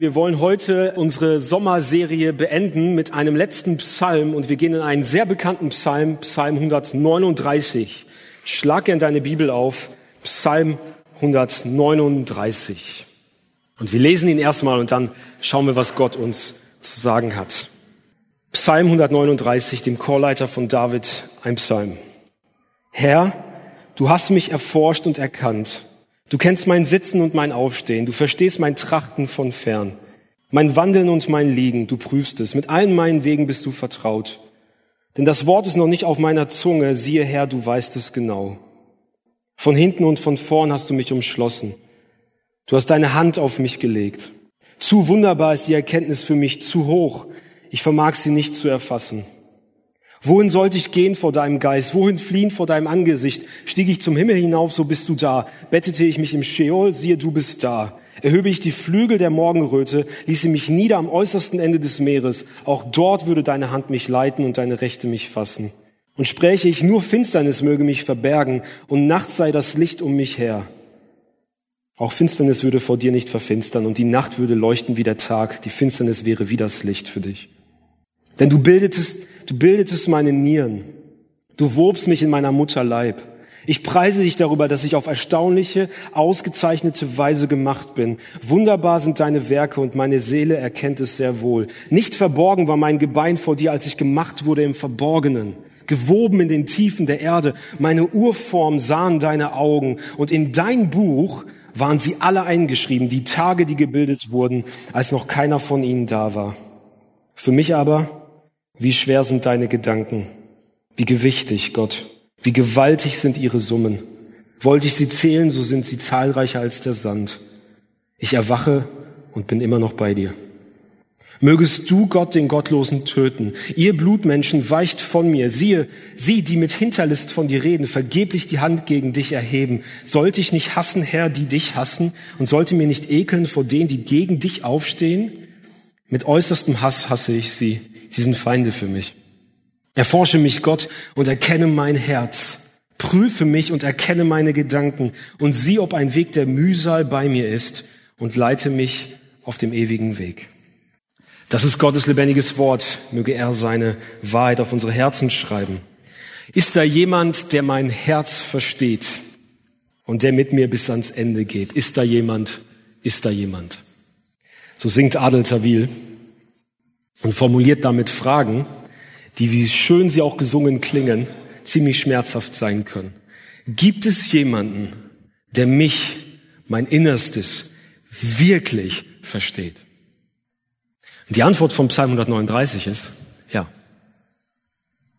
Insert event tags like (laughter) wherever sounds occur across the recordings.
Wir wollen heute unsere Sommerserie beenden mit einem letzten Psalm und wir gehen in einen sehr bekannten Psalm, Psalm 139. Schlag in deine Bibel auf, Psalm 139. Und wir lesen ihn erstmal und dann schauen wir, was Gott uns zu sagen hat. Psalm 139, dem Chorleiter von David, ein Psalm. Herr, du hast mich erforscht und erkannt. Du kennst mein Sitzen und mein Aufstehen. Du verstehst mein Trachten von fern. Mein Wandeln und mein Liegen, du prüfst es. Mit allen meinen Wegen bist du vertraut. Denn das Wort ist noch nicht auf meiner Zunge. Siehe Herr, du weißt es genau. Von hinten und von vorn hast du mich umschlossen. Du hast deine Hand auf mich gelegt. Zu wunderbar ist die Erkenntnis für mich, zu hoch. Ich vermag sie nicht zu erfassen. Wohin sollte ich gehen vor deinem Geist? Wohin fliehen vor deinem Angesicht? Stieg ich zum Himmel hinauf, so bist du da. Bettete ich mich im Sheol, siehe, du bist da. Erhöbe ich die Flügel der Morgenröte, ließe mich nieder am äußersten Ende des Meeres. Auch dort würde deine Hand mich leiten und deine Rechte mich fassen. Und spräche ich, nur Finsternis möge mich verbergen und nachts sei das Licht um mich her. Auch Finsternis würde vor dir nicht verfinstern und die Nacht würde leuchten wie der Tag. Die Finsternis wäre wie das Licht für dich. Denn du bildetest, du bildetest meine Nieren. Du wobst mich in meiner Mutter Leib. Ich preise dich darüber, dass ich auf erstaunliche, ausgezeichnete Weise gemacht bin. Wunderbar sind deine Werke und meine Seele erkennt es sehr wohl. Nicht verborgen war mein Gebein vor dir, als ich gemacht wurde im Verborgenen. Gewoben in den Tiefen der Erde. Meine Urform sahen deine Augen und in dein Buch waren sie alle eingeschrieben, die Tage, die gebildet wurden, als noch keiner von ihnen da war. Für mich aber wie schwer sind deine Gedanken? Wie gewichtig, Gott? Wie gewaltig sind ihre Summen? Wollte ich sie zählen, so sind sie zahlreicher als der Sand. Ich erwache und bin immer noch bei dir. Mögest du Gott den Gottlosen töten. Ihr Blutmenschen weicht von mir. Siehe, sie, die mit Hinterlist von dir reden, vergeblich die Hand gegen dich erheben. Sollte ich nicht hassen, Herr, die dich hassen? Und sollte mir nicht ekeln vor denen, die gegen dich aufstehen? Mit äußerstem Hass hasse ich sie. Sie sind Feinde für mich. Erforsche mich, Gott, und erkenne mein Herz. Prüfe mich und erkenne meine Gedanken und sieh, ob ein Weg der Mühsal bei mir ist und leite mich auf dem ewigen Weg. Das ist Gottes lebendiges Wort. Möge er seine Wahrheit auf unsere Herzen schreiben. Ist da jemand, der mein Herz versteht und der mit mir bis ans Ende geht? Ist da jemand? Ist da jemand? So singt Adel Tawil und formuliert damit Fragen, die, wie schön sie auch gesungen klingen, ziemlich schmerzhaft sein können. Gibt es jemanden, der mich, mein Innerstes, wirklich versteht? Und die Antwort vom Psalm 139 ist, ja.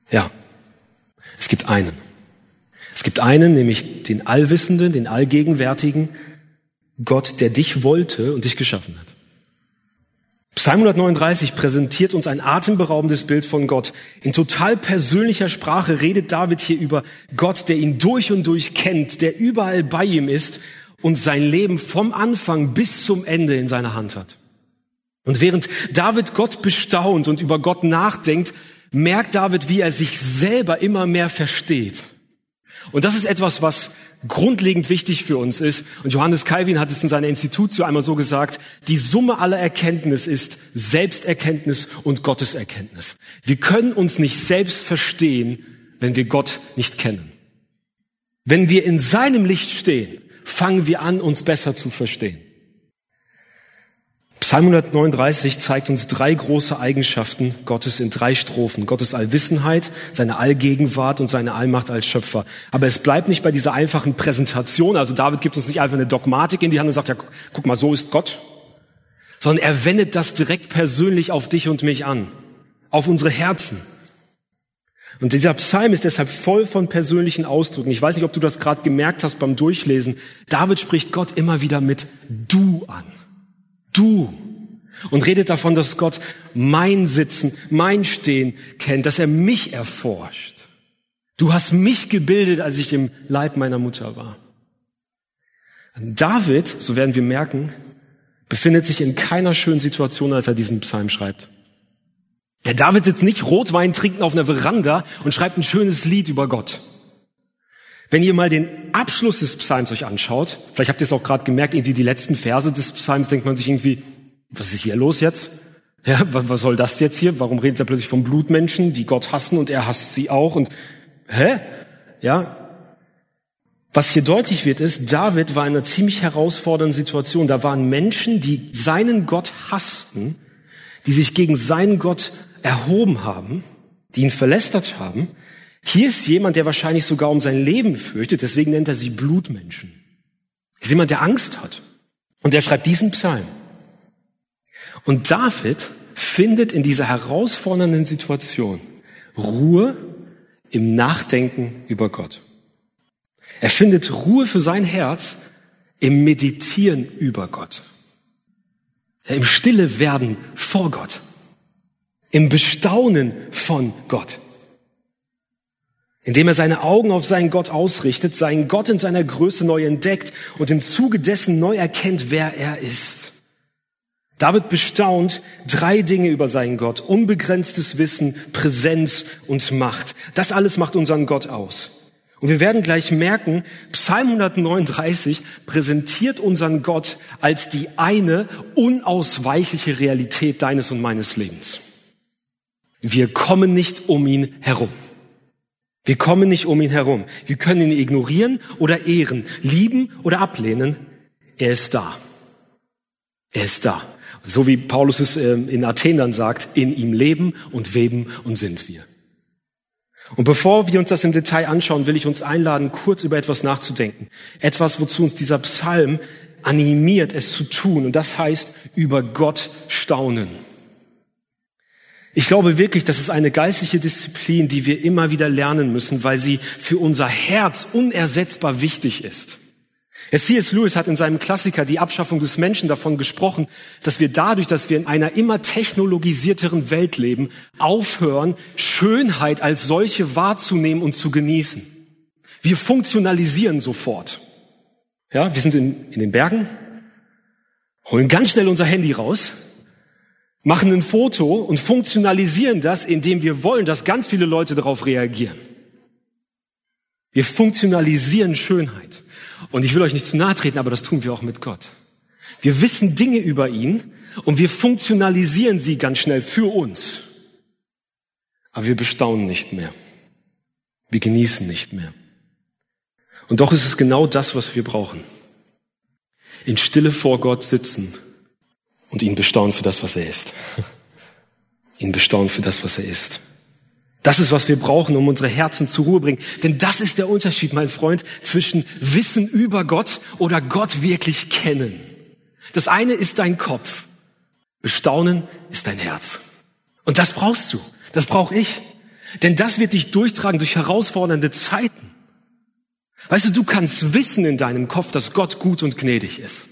Ja. Es gibt einen. Es gibt einen, nämlich den Allwissenden, den Allgegenwärtigen Gott, der dich wollte und dich geschaffen hat. Psalm 139 präsentiert uns ein atemberaubendes Bild von Gott. In total persönlicher Sprache redet David hier über Gott, der ihn durch und durch kennt, der überall bei ihm ist und sein Leben vom Anfang bis zum Ende in seiner Hand hat. Und während David Gott bestaunt und über Gott nachdenkt, merkt David, wie er sich selber immer mehr versteht. Und das ist etwas, was grundlegend wichtig für uns ist. Und Johannes Calvin hat es in seiner Institutio einmal so gesagt, die Summe aller Erkenntnis ist Selbsterkenntnis und Gotteserkenntnis. Wir können uns nicht selbst verstehen, wenn wir Gott nicht kennen. Wenn wir in seinem Licht stehen, fangen wir an, uns besser zu verstehen. Psalm 139 zeigt uns drei große Eigenschaften Gottes in drei Strophen. Gottes Allwissenheit, seine Allgegenwart und seine Allmacht als Schöpfer. Aber es bleibt nicht bei dieser einfachen Präsentation. Also David gibt uns nicht einfach eine Dogmatik in die Hand und sagt, ja, guck mal, so ist Gott. Sondern er wendet das direkt persönlich auf dich und mich an. Auf unsere Herzen. Und dieser Psalm ist deshalb voll von persönlichen Ausdrücken. Ich weiß nicht, ob du das gerade gemerkt hast beim Durchlesen. David spricht Gott immer wieder mit du an. Du. Und redet davon, dass Gott mein Sitzen, mein Stehen kennt, dass er mich erforscht. Du hast mich gebildet, als ich im Leib meiner Mutter war. David, so werden wir merken, befindet sich in keiner schönen Situation, als er diesen Psalm schreibt. Ja, David sitzt nicht Rotwein trinken auf einer Veranda und schreibt ein schönes Lied über Gott. Wenn ihr mal den Abschluss des Psalms euch anschaut, vielleicht habt ihr es auch gerade gemerkt, irgendwie die letzten Verse des Psalms, denkt man sich irgendwie, was ist hier los jetzt? Ja, was soll das jetzt hier? Warum redet er plötzlich von Blutmenschen, die Gott hassen und er hasst sie auch? Und hä? Ja. Was hier deutlich wird, ist, David war in einer ziemlich herausfordernden Situation. Da waren Menschen, die seinen Gott hassten, die sich gegen seinen Gott erhoben haben, die ihn verlästert haben. Hier ist jemand, der wahrscheinlich sogar um sein Leben fürchtet, deswegen nennt er sie Blutmenschen. Hier ist jemand, der Angst hat. Und er schreibt diesen Psalm. Und David findet in dieser herausfordernden Situation Ruhe im Nachdenken über Gott. Er findet Ruhe für sein Herz im Meditieren über Gott. Im Stille werden vor Gott. Im Bestaunen von Gott. Indem er seine Augen auf seinen Gott ausrichtet, seinen Gott in seiner Größe neu entdeckt und im Zuge dessen neu erkennt, wer er ist. David bestaunt drei Dinge über seinen Gott. Unbegrenztes Wissen, Präsenz und Macht. Das alles macht unseren Gott aus. Und wir werden gleich merken, Psalm 139 präsentiert unseren Gott als die eine unausweichliche Realität deines und meines Lebens. Wir kommen nicht um ihn herum. Wir kommen nicht um ihn herum. Wir können ihn ignorieren oder ehren, lieben oder ablehnen. Er ist da. Er ist da. So wie Paulus es ähm, in Athen dann sagt, in ihm leben und weben und sind wir. Und bevor wir uns das im Detail anschauen, will ich uns einladen, kurz über etwas nachzudenken. Etwas, wozu uns dieser Psalm animiert, es zu tun. Und das heißt, über Gott staunen. Ich glaube wirklich, das ist eine geistliche Disziplin, die wir immer wieder lernen müssen, weil sie für unser Herz unersetzbar wichtig ist. C.S. Lewis hat in seinem Klassiker Die Abschaffung des Menschen davon gesprochen, dass wir dadurch, dass wir in einer immer technologisierteren Welt leben, aufhören, Schönheit als solche wahrzunehmen und zu genießen. Wir funktionalisieren sofort. Ja, wir sind in, in den Bergen, holen ganz schnell unser Handy raus, machen ein Foto und funktionalisieren das, indem wir wollen, dass ganz viele Leute darauf reagieren. Wir funktionalisieren Schönheit. Und ich will euch nicht zu nahe treten, aber das tun wir auch mit Gott. Wir wissen Dinge über ihn und wir funktionalisieren sie ganz schnell für uns. Aber wir bestaunen nicht mehr. Wir genießen nicht mehr. Und doch ist es genau das, was wir brauchen. In Stille vor Gott sitzen und ihn bestaunen für das, was er ist. Ihn bestaunen für das, was er ist. Das ist, was wir brauchen, um unsere Herzen zur Ruhe bringen. Denn das ist der Unterschied, mein Freund, zwischen Wissen über Gott oder Gott wirklich kennen. Das eine ist dein Kopf. Bestaunen ist dein Herz. Und das brauchst du. Das brauche ich. Denn das wird dich durchtragen durch herausfordernde Zeiten. Weißt du, du kannst wissen in deinem Kopf, dass Gott gut und gnädig ist.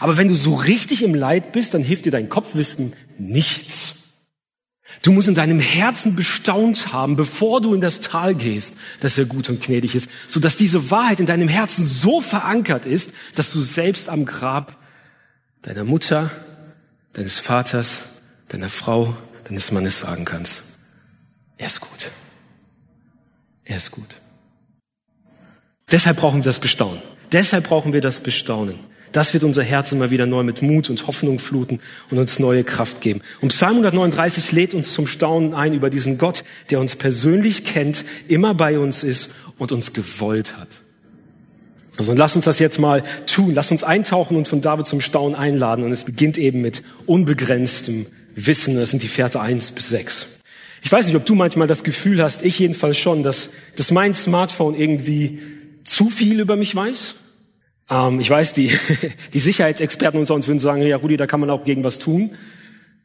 Aber wenn du so richtig im Leid bist, dann hilft dir dein Kopfwissen nichts. Du musst in deinem Herzen bestaunt haben, bevor du in das Tal gehst, dass er gut und gnädig ist, so dass diese Wahrheit in deinem Herzen so verankert ist, dass du selbst am Grab deiner Mutter, deines Vaters, deiner Frau, deines Mannes sagen kannst, er ist gut. Er ist gut. Deshalb brauchen wir das Bestaunen. Deshalb brauchen wir das Bestaunen. Das wird unser Herz immer wieder neu mit Mut und Hoffnung fluten und uns neue Kraft geben. Und Psalm 139 lädt uns zum Staunen ein über diesen Gott, der uns persönlich kennt, immer bei uns ist und uns gewollt hat. Also lass uns das jetzt mal tun. Lass uns eintauchen und von David zum Staunen einladen. Und es beginnt eben mit unbegrenztem Wissen. Das sind die Verse 1 bis 6. Ich weiß nicht, ob du manchmal das Gefühl hast, ich jedenfalls schon, dass, dass mein Smartphone irgendwie zu viel über mich weiß ähm, ich weiß, die, (laughs) die Sicherheitsexperten unter uns würden sagen, ja Rudi, da kann man auch gegen was tun.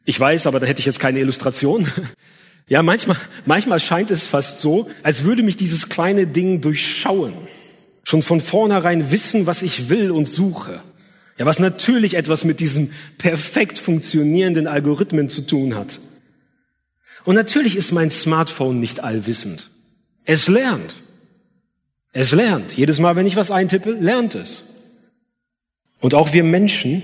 Ich weiß, aber da hätte ich jetzt keine Illustration. (laughs) Ja, manchmal, manchmal scheint es fast so, als würde mich dieses kleine Ding durchschauen. Schon von vornherein wissen, was ich will und suche. Ja, was natürlich etwas mit diesen perfekt funktionierenden Algorithmen zu tun hat. Und natürlich ist mein Smartphone nicht allwissend. Es lernt. Es lernt. Jedes Mal, wenn ich was eintippe, lernt es. Und auch wir Menschen,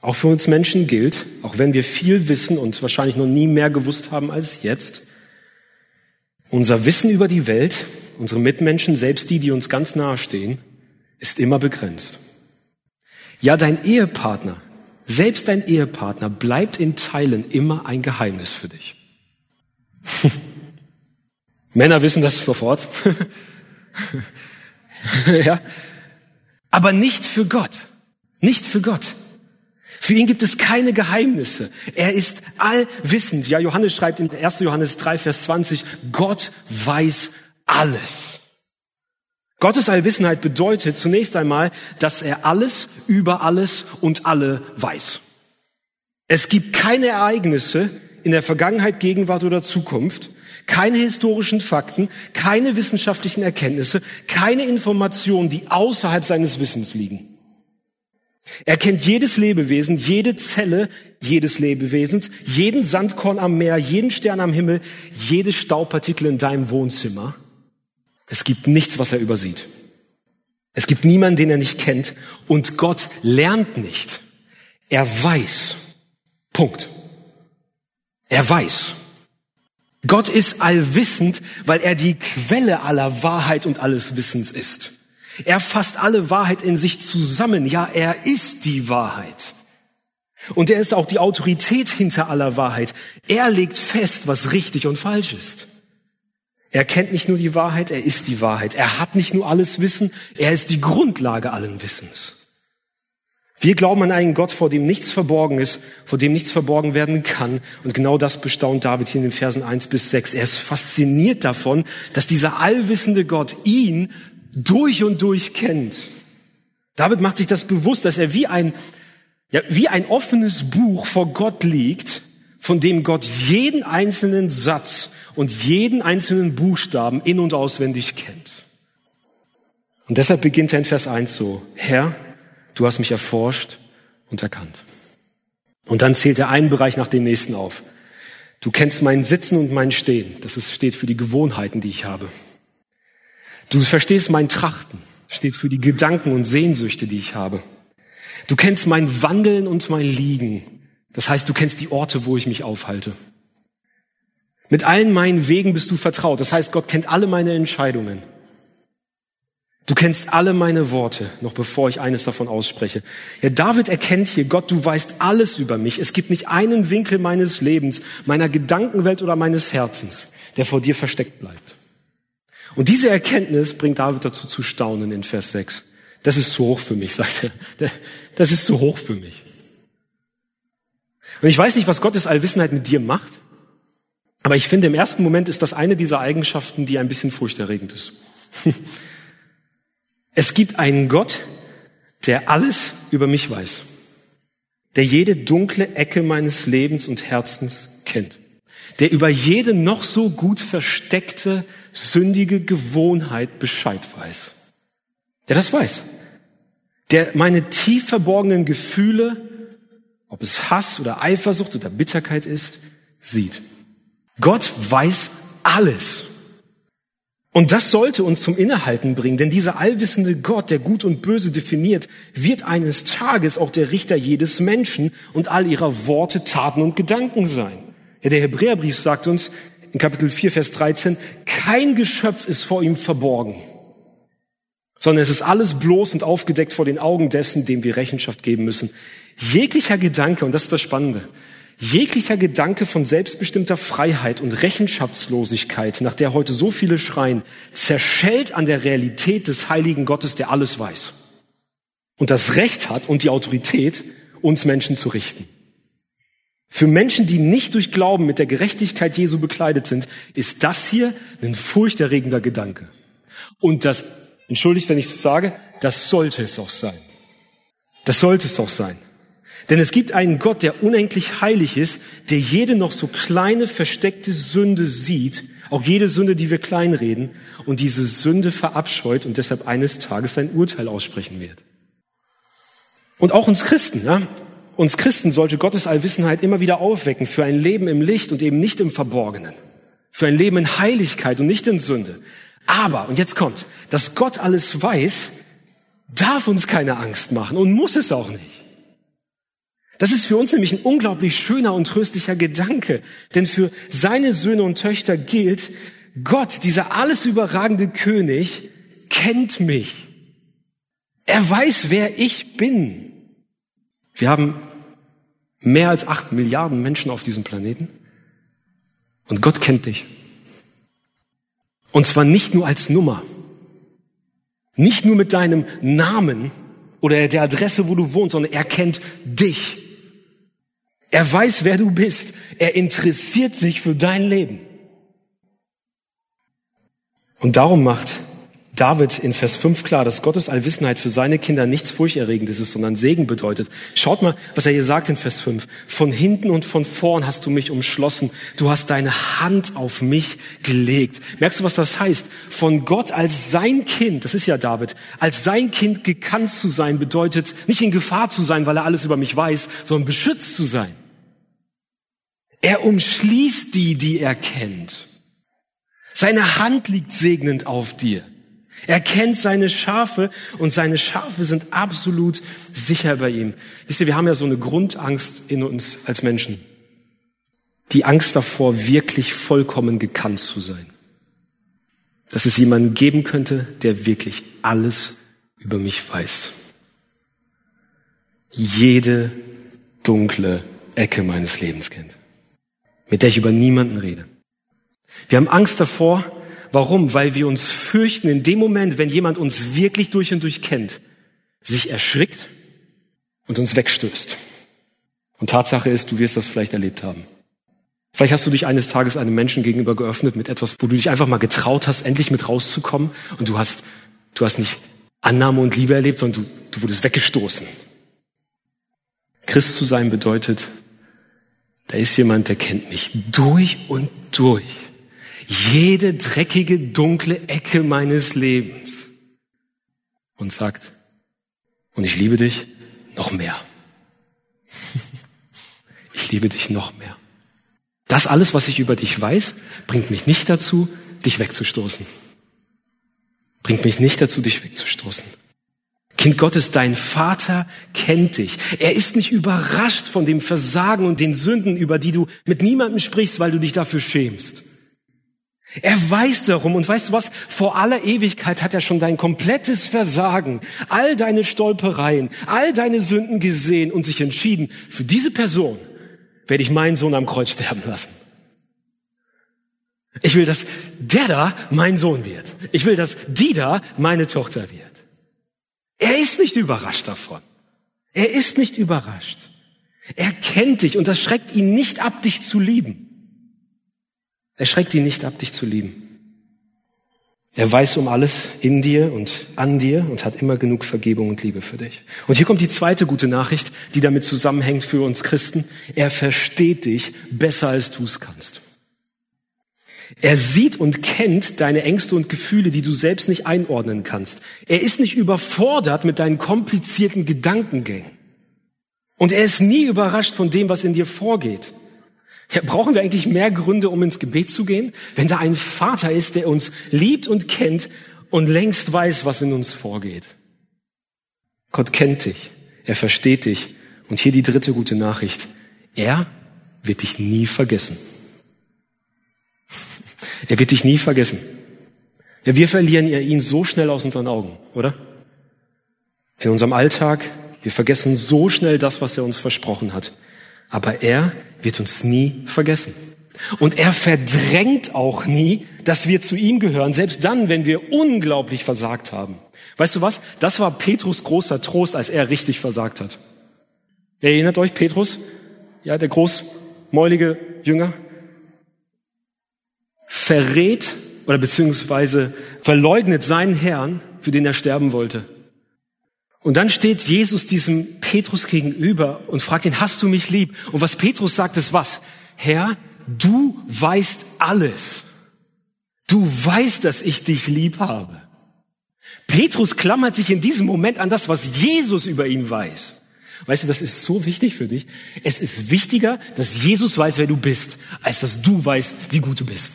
auch für uns Menschen gilt, auch wenn wir viel wissen und wahrscheinlich noch nie mehr gewusst haben als jetzt, unser Wissen über die Welt, unsere Mitmenschen, selbst die, die uns ganz nahe stehen, ist immer begrenzt. Ja, dein Ehepartner, Selbst dein Ehepartner bleibt in Teilen immer ein Geheimnis für dich. (laughs) Männer wissen das sofort. (laughs) ja. Aber nicht für Gott. Nicht für Gott. Für ihn gibt es keine Geheimnisse. Er ist allwissend. Ja, Johannes schreibt in 1. Johannes 3, Vers 20, Gott weiß alles. Gottes Allwissenheit bedeutet zunächst einmal, dass er alles über alles und alle weiß. Es gibt keine Ereignisse in der Vergangenheit, Gegenwart oder Zukunft, keine historischen Fakten, keine wissenschaftlichen Erkenntnisse, keine Informationen, die außerhalb seines Wissens liegen. Er kennt jedes Lebewesen, jede Zelle jedes Lebewesens, jeden Sandkorn am Meer, jeden Stern am Himmel, jede Staubpartikel in deinem Wohnzimmer. Es gibt nichts, was er übersieht. Es gibt niemanden, den er nicht kennt. Und Gott lernt nicht. Er weiß. Punkt. Er weiß. Gott ist allwissend, weil er die Quelle aller Wahrheit und alles Wissens ist. Er fasst alle Wahrheit in sich zusammen. Ja, er ist die Wahrheit. Und er ist auch die Autorität hinter aller Wahrheit. Er legt fest, was richtig und falsch ist. Er kennt nicht nur die Wahrheit, er ist die Wahrheit. Er hat nicht nur alles Wissen, er ist die Grundlage allen Wissens. Wir glauben an einen Gott, vor dem nichts verborgen ist, vor dem nichts verborgen werden kann. Und genau das bestaunt David hier in den Versen 1 bis 6. Er ist fasziniert davon, dass dieser allwissende Gott ihn durch und durch kennt. David macht sich das bewusst, dass er wie ein, ja, wie ein offenes Buch vor Gott liegt, von dem Gott jeden einzelnen Satz und jeden einzelnen Buchstaben in und auswendig kennt. Und deshalb beginnt er in Vers 1 so, Herr, du hast mich erforscht und erkannt. Und dann zählt er einen Bereich nach dem nächsten auf. Du kennst mein Sitzen und mein Stehen. Das ist, steht für die Gewohnheiten, die ich habe. Du verstehst mein Trachten, steht für die Gedanken und Sehnsüchte, die ich habe. Du kennst mein Wandeln und mein Liegen. Das heißt, du kennst die Orte, wo ich mich aufhalte. Mit allen meinen Wegen bist du vertraut. Das heißt, Gott kennt alle meine Entscheidungen. Du kennst alle meine Worte, noch bevor ich eines davon ausspreche. Ja, David erkennt hier, Gott, du weißt alles über mich. Es gibt nicht einen Winkel meines Lebens, meiner Gedankenwelt oder meines Herzens, der vor dir versteckt bleibt. Und diese Erkenntnis bringt David dazu zu staunen in Vers 6. Das ist zu hoch für mich, sagt er. Das ist zu hoch für mich. Und ich weiß nicht, was Gottes Allwissenheit mit dir macht, aber ich finde, im ersten Moment ist das eine dieser Eigenschaften, die ein bisschen furchterregend ist. (laughs) Es gibt einen Gott, der alles über mich weiß, der jede dunkle Ecke meines Lebens und Herzens kennt der über jede noch so gut versteckte sündige Gewohnheit Bescheid weiß. Der das weiß. Der meine tief verborgenen Gefühle, ob es Hass oder Eifersucht oder Bitterkeit ist, sieht. Gott weiß alles. Und das sollte uns zum Innehalten bringen, denn dieser allwissende Gott, der Gut und Böse definiert, wird eines Tages auch der Richter jedes Menschen und all ihrer Worte, Taten und Gedanken sein. Ja, der Hebräerbrief sagt uns in Kapitel 4, Vers 13, kein Geschöpf ist vor ihm verborgen, sondern es ist alles bloß und aufgedeckt vor den Augen dessen, dem wir Rechenschaft geben müssen. Jeglicher Gedanke, und das ist das Spannende, jeglicher Gedanke von selbstbestimmter Freiheit und Rechenschaftslosigkeit, nach der heute so viele schreien, zerschellt an der Realität des heiligen Gottes, der alles weiß und das Recht hat und die Autorität, uns Menschen zu richten. Für Menschen, die nicht durch Glauben mit der Gerechtigkeit Jesu bekleidet sind, ist das hier ein furchterregender Gedanke. Und das, entschuldigt, wenn ich es sage, das sollte es auch sein. Das sollte es auch sein. Denn es gibt einen Gott, der unendlich heilig ist, der jede noch so kleine versteckte Sünde sieht, auch jede Sünde, die wir kleinreden, und diese Sünde verabscheut und deshalb eines Tages sein Urteil aussprechen wird. Und auch uns Christen, ja, uns Christen sollte Gottes Allwissenheit immer wieder aufwecken für ein Leben im Licht und eben nicht im Verborgenen. Für ein Leben in Heiligkeit und nicht in Sünde. Aber, und jetzt kommt, dass Gott alles weiß, darf uns keine Angst machen und muss es auch nicht. Das ist für uns nämlich ein unglaublich schöner und tröstlicher Gedanke. Denn für seine Söhne und Töchter gilt, Gott, dieser alles überragende König, kennt mich. Er weiß, wer ich bin. Wir haben Mehr als acht Milliarden Menschen auf diesem Planeten. Und Gott kennt dich. Und zwar nicht nur als Nummer, nicht nur mit deinem Namen oder der Adresse, wo du wohnst, sondern er kennt dich. Er weiß, wer du bist. Er interessiert sich für dein Leben. Und darum macht David in Vers 5 klar, dass Gottes Allwissenheit für seine Kinder nichts Furchterregendes ist, sondern Segen bedeutet. Schaut mal, was er hier sagt in Vers 5. Von hinten und von vorn hast du mich umschlossen. Du hast deine Hand auf mich gelegt. Merkst du, was das heißt? Von Gott als sein Kind, das ist ja David, als sein Kind gekannt zu sein, bedeutet nicht in Gefahr zu sein, weil er alles über mich weiß, sondern beschützt zu sein. Er umschließt die, die er kennt. Seine Hand liegt segnend auf dir. Er kennt seine Schafe und seine Schafe sind absolut sicher bei ihm. Wisst ihr, wir haben ja so eine Grundangst in uns als Menschen. Die Angst davor, wirklich vollkommen gekannt zu sein. Dass es jemanden geben könnte, der wirklich alles über mich weiß. Jede dunkle Ecke meines Lebens kennt. Mit der ich über niemanden rede. Wir haben Angst davor, Warum? Weil wir uns fürchten, in dem Moment, wenn jemand uns wirklich durch und durch kennt, sich erschrickt und uns wegstößt. Und Tatsache ist, du wirst das vielleicht erlebt haben. Vielleicht hast du dich eines Tages einem Menschen gegenüber geöffnet mit etwas, wo du dich einfach mal getraut hast, endlich mit rauszukommen und du hast, du hast nicht Annahme und Liebe erlebt, sondern du, du wurdest weggestoßen. Christ zu sein bedeutet, da ist jemand, der kennt mich durch und durch jede dreckige, dunkle Ecke meines Lebens und sagt, und ich liebe dich noch mehr. (laughs) Ich liebe dich noch mehr. Das alles, was ich über dich weiß, bringt mich nicht dazu, dich wegzustoßen. Bringt mich nicht dazu, dich wegzustoßen. Kind Gottes, dein Vater kennt dich. Er ist nicht überrascht von dem Versagen und den Sünden, über die du mit niemandem sprichst, weil du dich dafür schämst. Er weiß darum und weißt du was? Vor aller Ewigkeit hat er schon dein komplettes Versagen, all deine Stolpereien, all deine Sünden gesehen und sich entschieden, für diese Person werde ich meinen Sohn am Kreuz sterben lassen. Ich will, dass der da mein Sohn wird. Ich will, dass die da meine Tochter wird. Er ist nicht überrascht davon. Er ist nicht überrascht. Er kennt dich und das schreckt ihn nicht ab, dich zu lieben. Er schreckt ihn nicht ab, dich zu lieben. Er weiß um alles in dir und an dir und hat immer genug Vergebung und Liebe für dich. Und hier kommt die zweite gute Nachricht, die damit zusammenhängt für uns Christen. Er versteht dich besser, als du es kannst. Er sieht und kennt deine Ängste und Gefühle, die du selbst nicht einordnen kannst. Er ist nicht überfordert mit deinen komplizierten Gedankengängen. Und er ist nie überrascht von dem, was in dir vorgeht. Ja, brauchen wir eigentlich mehr Gründe, um ins Gebet zu gehen? Wenn da ein Vater ist, der uns liebt und kennt und längst weiß, was in uns vorgeht. Gott kennt dich, er versteht dich. Und hier die dritte gute Nachricht. Er wird dich nie vergessen. (laughs) Er wird dich nie vergessen. Ja, wir verlieren ihn so schnell aus unseren Augen, oder? In unserem Alltag, wir vergessen so schnell das, was er uns versprochen hat. Aber er wird uns nie vergessen. Und er verdrängt auch nie, dass wir zu ihm gehören, selbst dann, wenn wir unglaublich versagt haben. Weißt du was? Das war Petrus großer Trost, als er richtig versagt hat. Erinnert euch Petrus? Ja, der großmäulige Jünger? Verrät oder beziehungsweise verleugnet seinen Herrn, für den er sterben wollte. Und dann steht Jesus diesem Petrus gegenüber und fragt ihn, hast du mich lieb? Und was Petrus sagt, ist was? Herr, du weißt alles. Du weißt, dass ich dich lieb habe. Petrus klammert sich in diesem Moment an das, was Jesus über ihn weiß. Weißt du, das ist so wichtig für dich. Es ist wichtiger, dass Jesus weiß, wer du bist, als dass du weißt, wie gut du bist.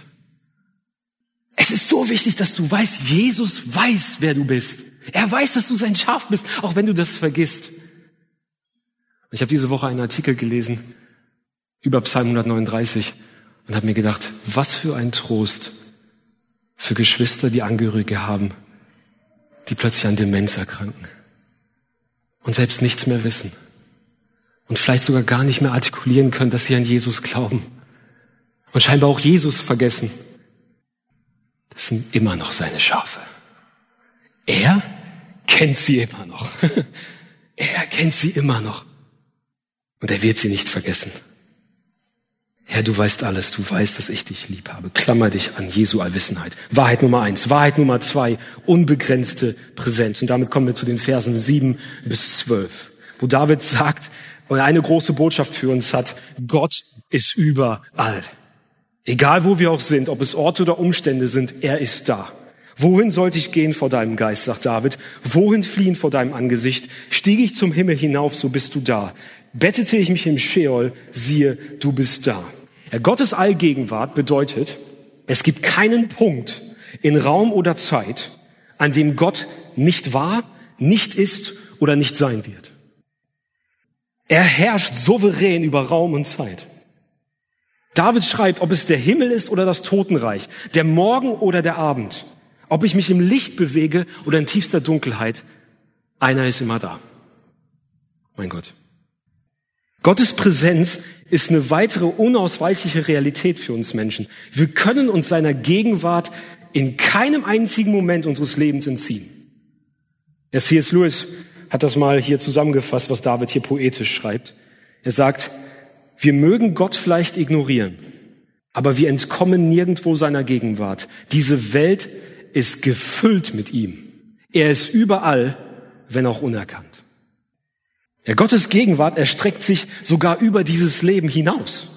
Es ist so wichtig, dass du weißt, Jesus weiß, wer du bist. Er weiß, dass du sein Schaf bist, auch wenn du das vergisst. ich habe diese Woche einen Artikel gelesen über Psalm 139 und habe mir gedacht, was für ein Trost für Geschwister, die Angehörige haben, die plötzlich an Demenz erkranken und selbst nichts mehr wissen und vielleicht sogar gar nicht mehr artikulieren können, dass sie an Jesus glauben und scheinbar auch Jesus vergessen. Das sind immer noch seine Schafe. Er kennt sie immer noch. (laughs) Er kennt sie immer noch. Und er wird sie nicht vergessen. Herr, du weißt alles, du weißt, dass ich dich lieb habe. Klammer dich an Jesu Allwissenheit. Wahrheit Nummer eins. Wahrheit Nummer zwei. Unbegrenzte Präsenz. Und damit kommen wir zu den Versen sieben bis zwölf, wo David sagt, und eine große Botschaft für uns hat, Gott ist überall. Egal wo wir auch sind, ob es Orte oder Umstände sind, er ist da. Wohin sollte ich gehen vor deinem Geist, sagt David? Wohin fliehen vor deinem Angesicht? Stiege ich zum Himmel hinauf, so bist du da. Bettete ich mich im Scheol, siehe, du bist da. Ja, Gottes Allgegenwart bedeutet, es gibt keinen Punkt in Raum oder Zeit, an dem Gott nicht war, nicht ist oder nicht sein wird. Er herrscht souverän über Raum und Zeit. David schreibt, ob es der Himmel ist oder das Totenreich, der Morgen oder der Abend, ob ich mich im Licht bewege oder in tiefster Dunkelheit, einer ist immer da. Mein Gott. Gottes Präsenz ist eine weitere unausweichliche Realität für uns Menschen. Wir können uns seiner Gegenwart in keinem einzigen Moment unseres Lebens entziehen. Der C.S. Lewis hat das mal hier zusammengefasst, was David hier poetisch schreibt. Er sagt, wir mögen Gott vielleicht ignorieren, aber wir entkommen nirgendwo seiner Gegenwart. Diese Welt ist gefüllt mit ihm. Er ist überall, wenn auch unerkannt. Ja, Gottes Gegenwart erstreckt sich sogar über dieses Leben hinaus.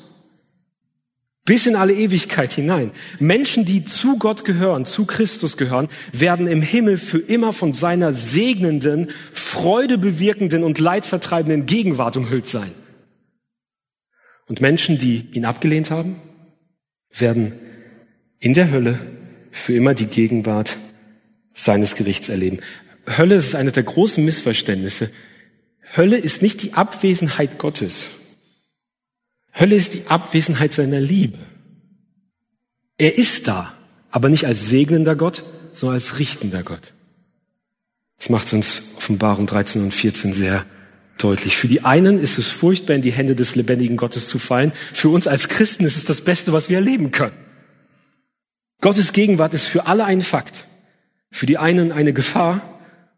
Bis in alle Ewigkeit hinein. Menschen, die zu Gott gehören, zu Christus gehören, werden im Himmel für immer von seiner segnenden, freudebewirkenden und leidvertreibenden Gegenwart umhüllt sein. Und Menschen, die ihn abgelehnt haben, werden in der Hölle für immer die Gegenwart seines Gerichts erleben. Hölle ist eine der großen Missverständnisse. Hölle ist nicht die Abwesenheit Gottes. Hölle ist die Abwesenheit seiner Liebe. Er ist da, aber nicht als segnender Gott, sondern als richtender Gott. Das macht uns Offenbarung 13 und 14 sehr deutlich. Für die einen ist es furchtbar, in die Hände des lebendigen Gottes zu fallen. Für uns als Christen ist es das Beste, was wir erleben können. Gottes Gegenwart ist für alle ein Fakt. Für die einen eine Gefahr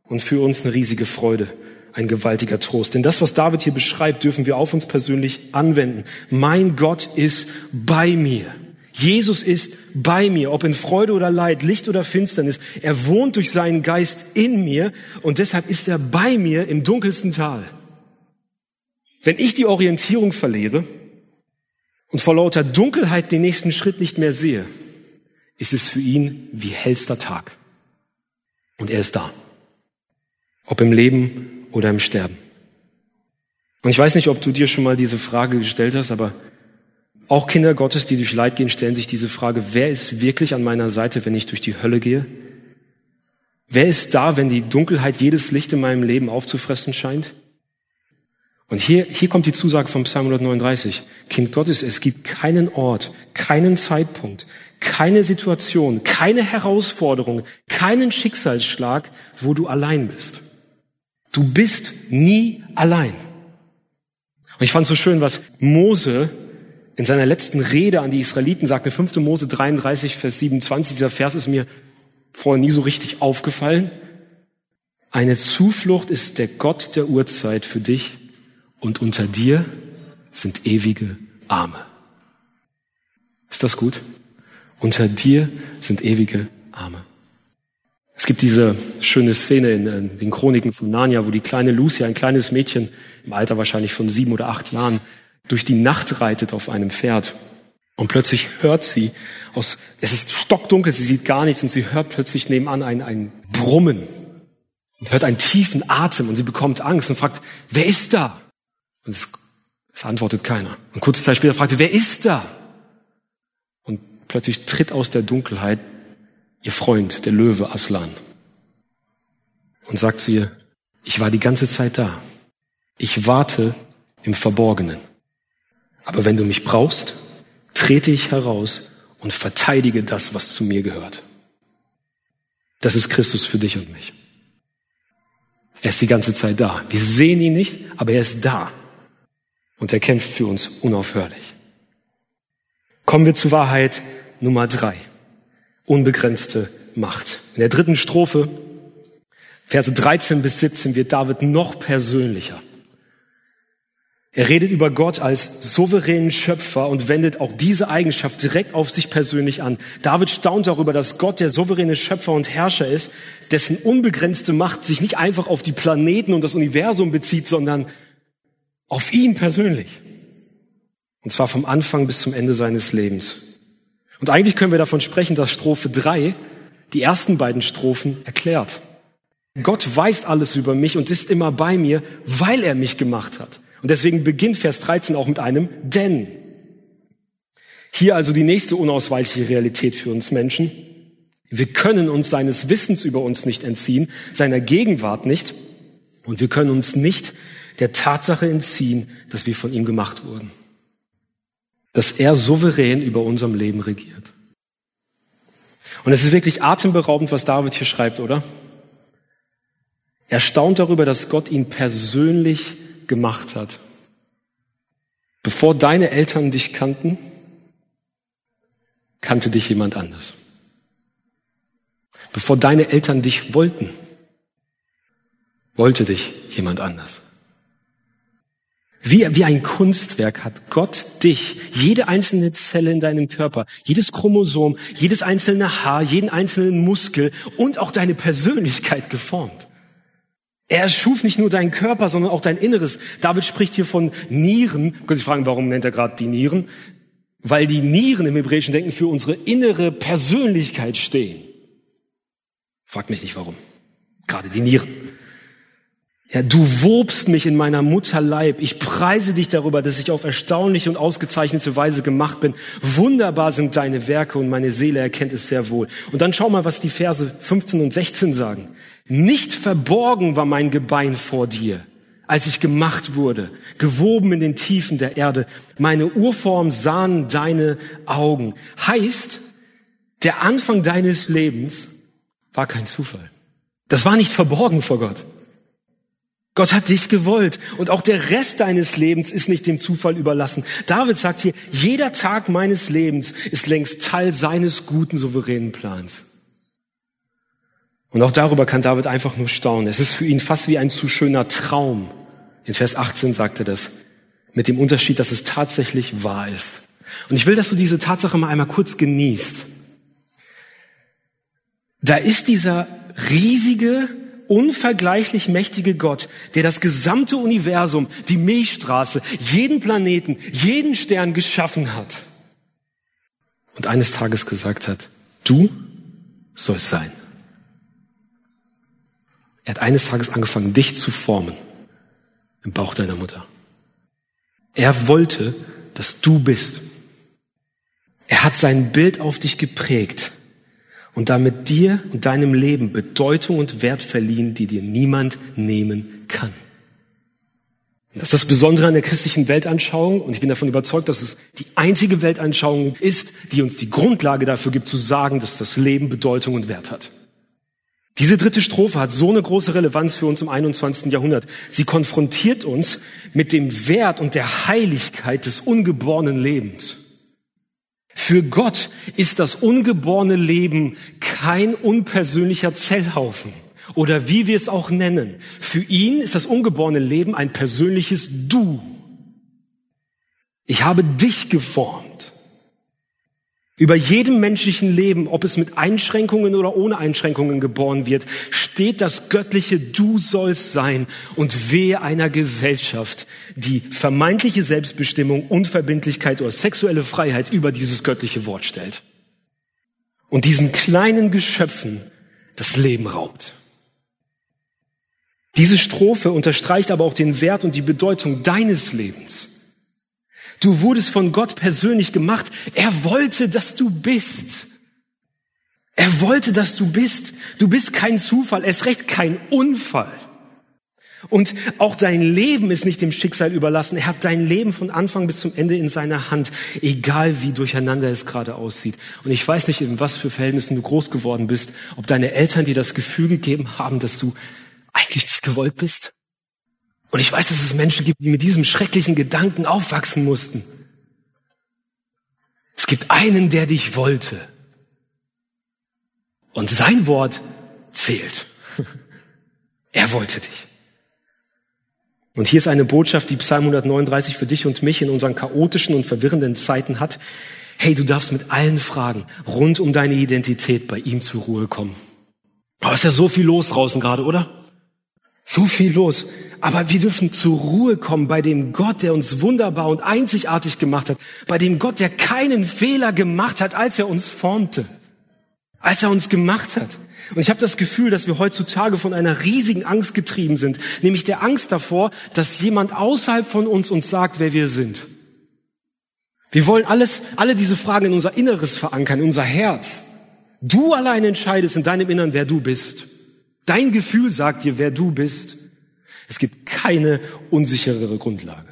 und für uns eine riesige Freude, ein gewaltiger Trost. Denn das, was David hier beschreibt, dürfen wir auf uns persönlich anwenden. Mein Gott ist bei mir. Jesus ist bei mir, ob in Freude oder Leid, Licht oder Finsternis. Er wohnt durch seinen Geist in mir und deshalb ist er bei mir im dunkelsten Tal. Wenn ich die Orientierung verliere und vor lauter Dunkelheit den nächsten Schritt nicht mehr sehe, ist es für ihn wie hellster Tag. Und er ist da. Ob im Leben oder im Sterben. Und ich weiß nicht, ob du dir schon mal diese Frage gestellt hast, aber auch Kinder Gottes, die durch Leid gehen, stellen sich diese Frage, wer ist wirklich an meiner Seite, wenn ich durch die Hölle gehe? Wer ist da, wenn die Dunkelheit jedes Licht in meinem Leben aufzufressen scheint? Und hier, hier kommt die Zusage vom Psalm 139. Kind Gottes, es gibt keinen Ort, keinen Zeitpunkt, keine Situation, keine Herausforderung, keinen Schicksalsschlag, wo du allein bist. Du bist nie allein. Und ich fand so schön, was Mose in seiner letzten Rede an die Israeliten sagte, 5. Mose 33, Vers 27, dieser Vers ist mir vorher nie so richtig aufgefallen. Eine Zuflucht ist der Gott der Urzeit für dich und unter dir sind ewige Arme. Ist das gut? Unter dir sind ewige Arme. Es gibt diese schöne Szene in den Chroniken von Narnia, wo die kleine Lucy, ein kleines Mädchen im Alter wahrscheinlich von sieben oder acht Jahren, durch die Nacht reitet auf einem Pferd. Und plötzlich hört sie aus, es ist stockdunkel, sie sieht gar nichts und sie hört plötzlich nebenan ein, ein Brummen und hört einen tiefen Atem und sie bekommt Angst und fragt, wer ist da? Und es, es antwortet keiner. Und kurze Zeit später fragt sie, wer ist da? Plötzlich tritt aus der Dunkelheit ihr Freund, der Löwe Aslan, und sagt zu ihr, ich war die ganze Zeit da. Ich warte im Verborgenen. Aber wenn du mich brauchst, trete ich heraus und verteidige das, was zu mir gehört. Das ist Christus für dich und mich. Er ist die ganze Zeit da. Wir sehen ihn nicht, aber er ist da. Und er kämpft für uns unaufhörlich. Kommen wir zu Wahrheit Nummer drei. Unbegrenzte Macht. In der dritten Strophe, Verse 13 bis 17, wird David noch persönlicher. Er redet über Gott als souveränen Schöpfer und wendet auch diese Eigenschaft direkt auf sich persönlich an. David staunt darüber, dass Gott der souveräne Schöpfer und Herrscher ist, dessen unbegrenzte Macht sich nicht einfach auf die Planeten und das Universum bezieht, sondern auf ihn persönlich. Und zwar vom Anfang bis zum Ende seines Lebens. Und eigentlich können wir davon sprechen, dass Strophe 3 die ersten beiden Strophen erklärt. Gott weiß alles über mich und ist immer bei mir, weil er mich gemacht hat. Und deswegen beginnt Vers 13 auch mit einem denn. Hier also die nächste unausweichliche Realität für uns Menschen. Wir können uns seines Wissens über uns nicht entziehen, seiner Gegenwart nicht. Und wir können uns nicht der Tatsache entziehen, dass wir von ihm gemacht wurden. Dass er souverän über unserem Leben regiert. Und es ist wirklich atemberaubend, was David hier schreibt, oder? Er staunt darüber, dass Gott ihn persönlich gemacht hat. Bevor deine Eltern dich kannten, kannte dich jemand anders. Bevor deine Eltern dich wollten, wollte dich jemand anders. Wie, wie ein Kunstwerk hat Gott dich, jede einzelne Zelle in deinem Körper, jedes Chromosom, jedes einzelne Haar, jeden einzelnen Muskel und auch deine Persönlichkeit geformt. Er schuf nicht nur deinen Körper, sondern auch dein Inneres. David spricht hier von Nieren. Können Sie fragen, warum nennt er gerade die Nieren? Weil die Nieren im hebräischen Denken für unsere innere Persönlichkeit stehen. Frag mich nicht warum. Gerade die Nieren. Ja, du wobst mich in meiner Mutter Leib. Ich preise dich darüber, dass ich auf erstaunliche und ausgezeichnete Weise gemacht bin. Wunderbar sind deine Werke und meine Seele erkennt es sehr wohl. Und dann schau mal, was die Verse 15 und 16 sagen. Nicht verborgen war mein Gebein vor dir, als ich gemacht wurde, gewoben in den Tiefen der Erde. Meine Urform sahen deine Augen. Heißt, der Anfang deines Lebens war kein Zufall. Das war nicht verborgen vor Gott. Gott hat dich gewollt und auch der Rest deines Lebens ist nicht dem Zufall überlassen. David sagt hier, jeder Tag meines Lebens ist längst Teil seines guten, souveränen Plans. Und auch darüber kann David einfach nur staunen. Es ist für ihn fast wie ein zu schöner Traum. In Vers 18 sagt er das. Mit dem Unterschied, dass es tatsächlich wahr ist. Und ich will, dass du diese Tatsache mal einmal kurz genießt. Da ist dieser riesige, unvergleichlich mächtige Gott, der das gesamte Universum, die Milchstraße, jeden Planeten, jeden Stern geschaffen hat. Und eines Tages gesagt hat, du sollst sein. Er hat eines Tages angefangen, dich zu formen im Bauch deiner Mutter. Er wollte, dass du bist. Er hat sein Bild auf dich geprägt und damit dir und deinem Leben Bedeutung und Wert verliehen, die dir niemand nehmen kann. Das ist das Besondere an der christlichen Weltanschauung und ich bin davon überzeugt, dass es die einzige Weltanschauung ist, die uns die Grundlage dafür gibt zu sagen, dass das Leben Bedeutung und Wert hat. Diese dritte Strophe hat so eine große Relevanz für uns im 21. Jahrhundert. Sie konfrontiert uns mit dem Wert und der Heiligkeit des ungeborenen Lebens. Für Gott ist das ungeborene Leben kein unpersönlicher Zellhaufen oder wie wir es auch nennen. Für ihn ist das ungeborene Leben ein persönliches Du. Ich habe dich geformt. Über jedem menschlichen Leben, ob es mit Einschränkungen oder ohne Einschränkungen geboren wird, steht das göttliche Du sollst sein und wehe einer Gesellschaft, die vermeintliche Selbstbestimmung, Unverbindlichkeit oder sexuelle Freiheit über dieses göttliche Wort stellt. Und diesen kleinen Geschöpfen das Leben raubt. Diese Strophe unterstreicht aber auch den Wert und die Bedeutung deines Lebens. Du wurdest von Gott persönlich gemacht. Er wollte, dass du bist. Er wollte, dass du bist. Du bist kein Zufall, erst recht kein Unfall. Und auch dein Leben ist nicht dem Schicksal überlassen. Er hat dein Leben von Anfang bis zum Ende in seiner Hand, egal wie durcheinander es gerade aussieht. Und ich weiß nicht, in was für Verhältnissen du groß geworden bist, ob deine Eltern dir das Gefühl gegeben haben, dass du eigentlich nicht gewollt bist Und ich weiß, dass es Menschen gibt, die mit diesem schrecklichen Gedanken aufwachsen mussten. Es gibt einen, der dich wollte. Und sein Wort zählt. (laughs) Er wollte dich. Und hier ist eine Botschaft, die Psalm 139 für dich und mich in unseren chaotischen und verwirrenden Zeiten hat. Hey, du darfst mit allen Fragen rund um deine Identität bei ihm zur Ruhe kommen. Aber ist ja so viel los draußen gerade, oder? So viel los. Aber wir dürfen zur Ruhe kommen bei dem Gott, der uns wunderbar und einzigartig gemacht hat. Bei dem Gott, der keinen Fehler gemacht hat, als er uns formte. Als er uns gemacht hat. Und ich habe das Gefühl, dass wir heutzutage von einer riesigen Angst getrieben sind, nämlich der Angst davor, dass jemand außerhalb von uns uns sagt, wer wir sind. Wir wollen alles, alle diese Fragen in unser Inneres verankern, in unser Herz. Du allein entscheidest in deinem Innern, wer du bist. Dein Gefühl sagt dir, wer du bist. Es gibt keine unsicherere Grundlage.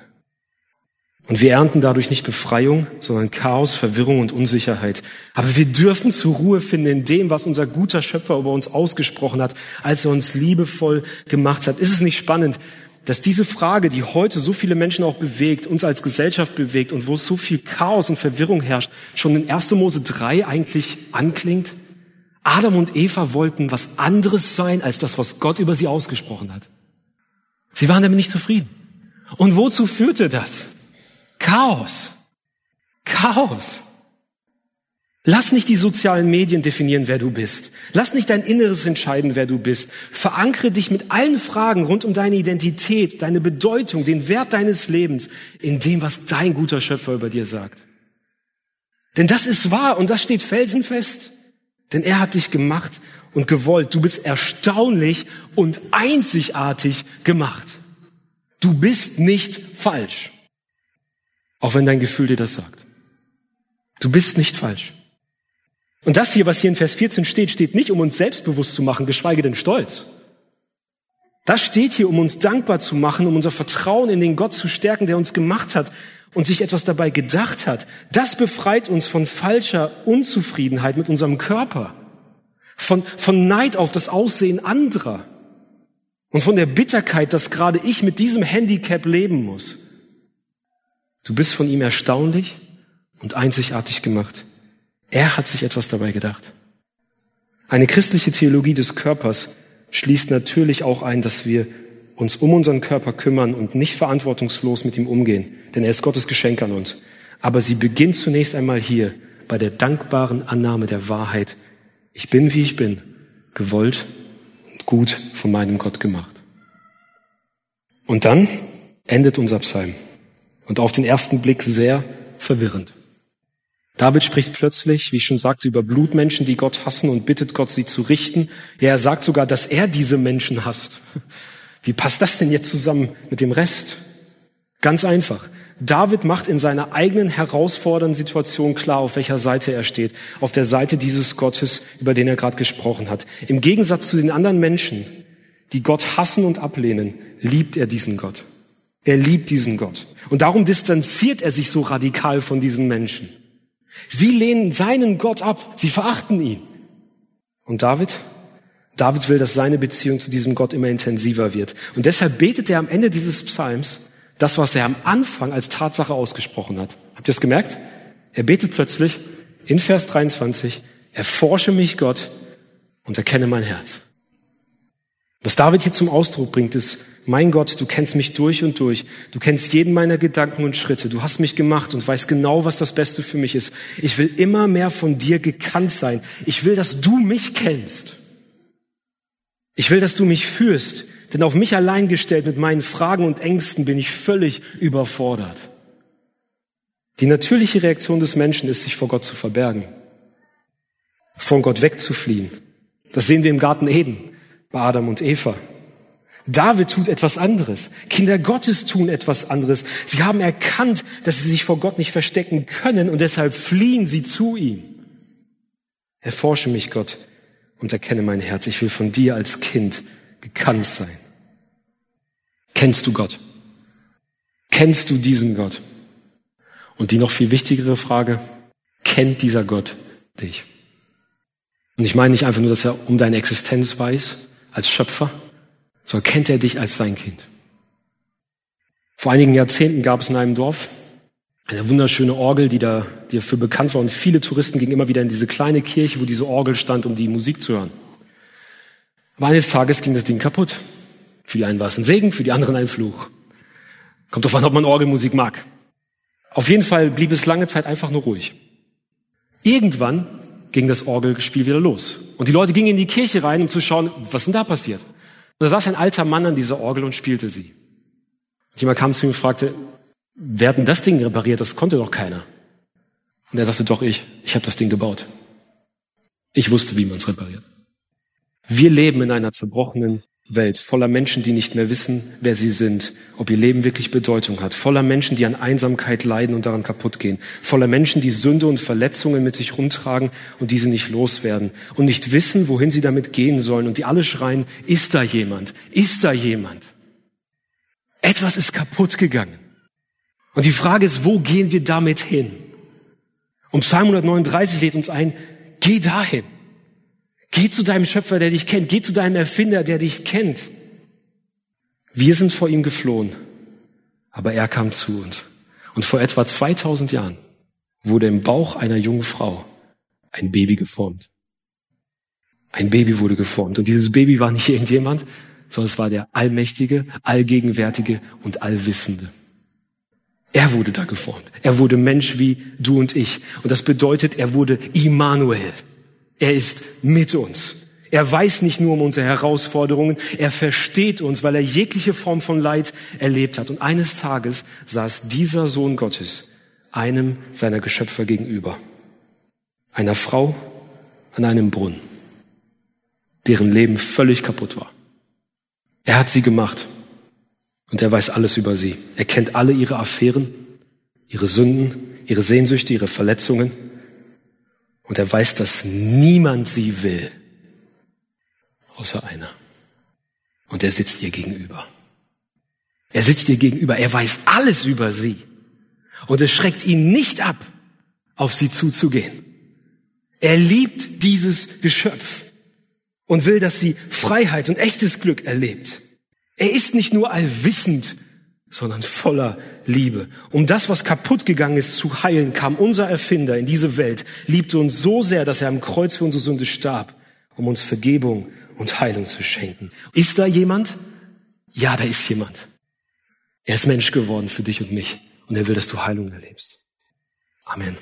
Und wir ernten dadurch nicht Befreiung, sondern Chaos, Verwirrung und Unsicherheit. Aber wir dürfen zur Ruhe finden in dem, was unser guter Schöpfer über uns ausgesprochen hat, als er uns liebevoll gemacht hat. Ist es nicht spannend, dass diese Frage, die heute so viele Menschen auch bewegt, uns als Gesellschaft bewegt und wo so viel Chaos und Verwirrung herrscht, schon in 1. Mose 3 eigentlich anklingt? Adam und Eva wollten was anderes sein als das, was Gott über sie ausgesprochen hat. Sie waren damit nicht zufrieden. Und wozu führte das? Chaos. Chaos. Lass nicht die sozialen Medien definieren, wer du bist. Lass nicht dein Inneres entscheiden, wer du bist. Verankere dich mit allen Fragen rund um deine Identität, deine Bedeutung, den Wert deines Lebens in dem, was dein guter Schöpfer über dir sagt. Denn das ist wahr und das steht felsenfest. Denn er hat dich gemacht und gewollt. Du bist erstaunlich und einzigartig gemacht. Du bist nicht falsch. Auch wenn dein Gefühl dir das sagt. Du bist nicht falsch. Und das hier, was hier in Vers 14 steht, steht nicht, um uns selbstbewusst zu machen, geschweige denn stolz. Das steht hier, um uns dankbar zu machen, um unser Vertrauen in den Gott zu stärken, der uns gemacht hat und sich etwas dabei gedacht hat. Das befreit uns von falscher Unzufriedenheit mit unserem Körper, von, von Neid auf das Aussehen anderer und von der Bitterkeit, dass gerade ich mit diesem Handicap leben muss. Du bist von ihm erstaunlich und einzigartig gemacht. Er hat sich etwas dabei gedacht. Eine christliche Theologie des Körpers schließt natürlich auch ein, dass wir uns um unseren Körper kümmern und nicht verantwortungslos mit ihm umgehen, denn er ist Gottes Geschenk an uns. Aber sie beginnt zunächst einmal hier bei der dankbaren Annahme der Wahrheit. Ich bin, wie ich bin, gewollt und gut von meinem Gott gemacht. Und dann endet unser Psalm und auf den ersten Blick sehr verwirrend. David spricht plötzlich, wie ich schon sagte, über Blutmenschen, die Gott hassen und bittet Gott, sie zu richten. Ja, er sagt sogar, dass er diese Menschen hasst. Wie passt das denn jetzt zusammen mit dem Rest? Ganz einfach. David macht in seiner eigenen herausfordernden Situation klar, auf welcher Seite er steht. Auf der Seite dieses Gottes, über den er gerade gesprochen hat. Im Gegensatz zu den anderen Menschen, die Gott hassen und ablehnen, liebt er diesen Gott. Er liebt diesen Gott. Und darum distanziert er sich so radikal von diesen Menschen. Sie lehnen seinen Gott ab. Sie verachten ihn. Und David? David will, dass seine Beziehung zu diesem Gott immer intensiver wird. Und deshalb betet er am Ende dieses Psalms das, was er am Anfang als Tatsache ausgesprochen hat. Habt ihr es gemerkt? Er betet plötzlich in Vers 23, erforsche mich Gott und erkenne mein Herz. Was David hier zum Ausdruck bringt, ist, mein Gott, du kennst mich durch und durch. Du kennst jeden meiner Gedanken und Schritte. Du hast mich gemacht und weißt genau, was das Beste für mich ist. Ich will immer mehr von dir gekannt sein. Ich will, dass du mich kennst. Ich will, dass du mich führst. Denn auf mich allein gestellt mit meinen Fragen und Ängsten bin ich völlig überfordert. Die natürliche Reaktion des Menschen ist, sich vor Gott zu verbergen. Von Gott wegzufliehen. Das sehen wir im Garten Eden bei Adam und Eva. David tut etwas anderes. Kinder Gottes tun etwas anderes. Sie haben erkannt, dass sie sich vor Gott nicht verstecken können und deshalb fliehen sie zu ihm. Erforsche mich, Gott, und erkenne mein Herz. Ich will von dir als Kind gekannt sein. Kennst du Gott? Kennst du diesen Gott? Und die noch viel wichtigere Frage, kennt dieser Gott dich? Und ich meine nicht einfach nur, dass er um deine Existenz weiß als Schöpfer, sondern kennt er dich als sein Kind? Vor einigen Jahrzehnten gab es in einem Dorf eine wunderschöne Orgel, die da, die dafür bekannt war und viele Touristen gingen immer wieder in diese kleine Kirche, wo diese Orgel stand, um die Musik zu hören. Aber eines Tages ging das Ding kaputt. Für die einen war es ein Segen, für die anderen ein Fluch. Kommt drauf an, ob man Orgelmusik mag. Auf jeden Fall blieb es lange Zeit einfach nur ruhig. Irgendwann ging das Orgelspiel wieder los. Und die Leute gingen in die Kirche rein, um zu schauen, was denn da passiert. Und da saß ein alter Mann an dieser Orgel und spielte sie. Jemand kam zu ihm und fragte, wer hat denn das Ding repariert? Das konnte doch keiner. Und er sagte, doch ich, ich habe das Ding gebaut. Ich wusste, wie man es repariert. Wir leben in einer zerbrochenen Welt, voller Menschen, die nicht mehr wissen, wer sie sind, ob ihr Leben wirklich Bedeutung hat, voller Menschen, die an Einsamkeit leiden und daran kaputt gehen, voller Menschen, die Sünde und Verletzungen mit sich rumtragen und diese nicht loswerden und nicht wissen, wohin sie damit gehen sollen und die alle schreien, ist da jemand? Ist da jemand? Etwas ist kaputt gegangen. Und die Frage ist, wo gehen wir damit hin? Und Psalm 139 lädt uns ein, geh dahin. Geh zu deinem Schöpfer, der dich kennt. Geh zu deinem Erfinder, der dich kennt. Wir sind vor ihm geflohen, aber er kam zu uns. Und vor etwa 2000 Jahren wurde im Bauch einer jungen Frau ein Baby geformt. Ein Baby wurde geformt. Und dieses Baby war nicht irgendjemand, sondern es war der Allmächtige, Allgegenwärtige und Allwissende. Er wurde da geformt. Er wurde Mensch wie du und ich. Und das bedeutet, er wurde Immanuel. Er ist mit uns. Er weiß nicht nur um unsere Herausforderungen, er versteht uns, weil er jegliche Form von Leid erlebt hat. Und eines Tages saß dieser Sohn Gottes einem seiner Geschöpfer gegenüber. Einer Frau an einem Brunnen, deren Leben völlig kaputt war. Er hat sie gemacht und er weiß alles über sie. Er kennt alle ihre Affären, ihre Sünden, ihre Sehnsüchte, ihre Verletzungen. Und er weiß, dass niemand sie will, außer einer. Und er sitzt ihr gegenüber. Er sitzt ihr gegenüber. Er weiß alles über sie. Und es schreckt ihn nicht ab, auf sie zuzugehen. Er liebt dieses Geschöpf und will, dass sie Freiheit und echtes Glück erlebt. Er ist nicht nur allwissend sondern voller Liebe. Um das, was kaputt gegangen ist, zu heilen, kam unser Erfinder in diese Welt, liebte uns so sehr, dass er am Kreuz für unsere Sünde starb, um uns Vergebung und Heilung zu schenken. Ist da jemand? Ja, da ist jemand. Er ist Mensch geworden für dich und mich und er will, dass du Heilung erlebst. Amen.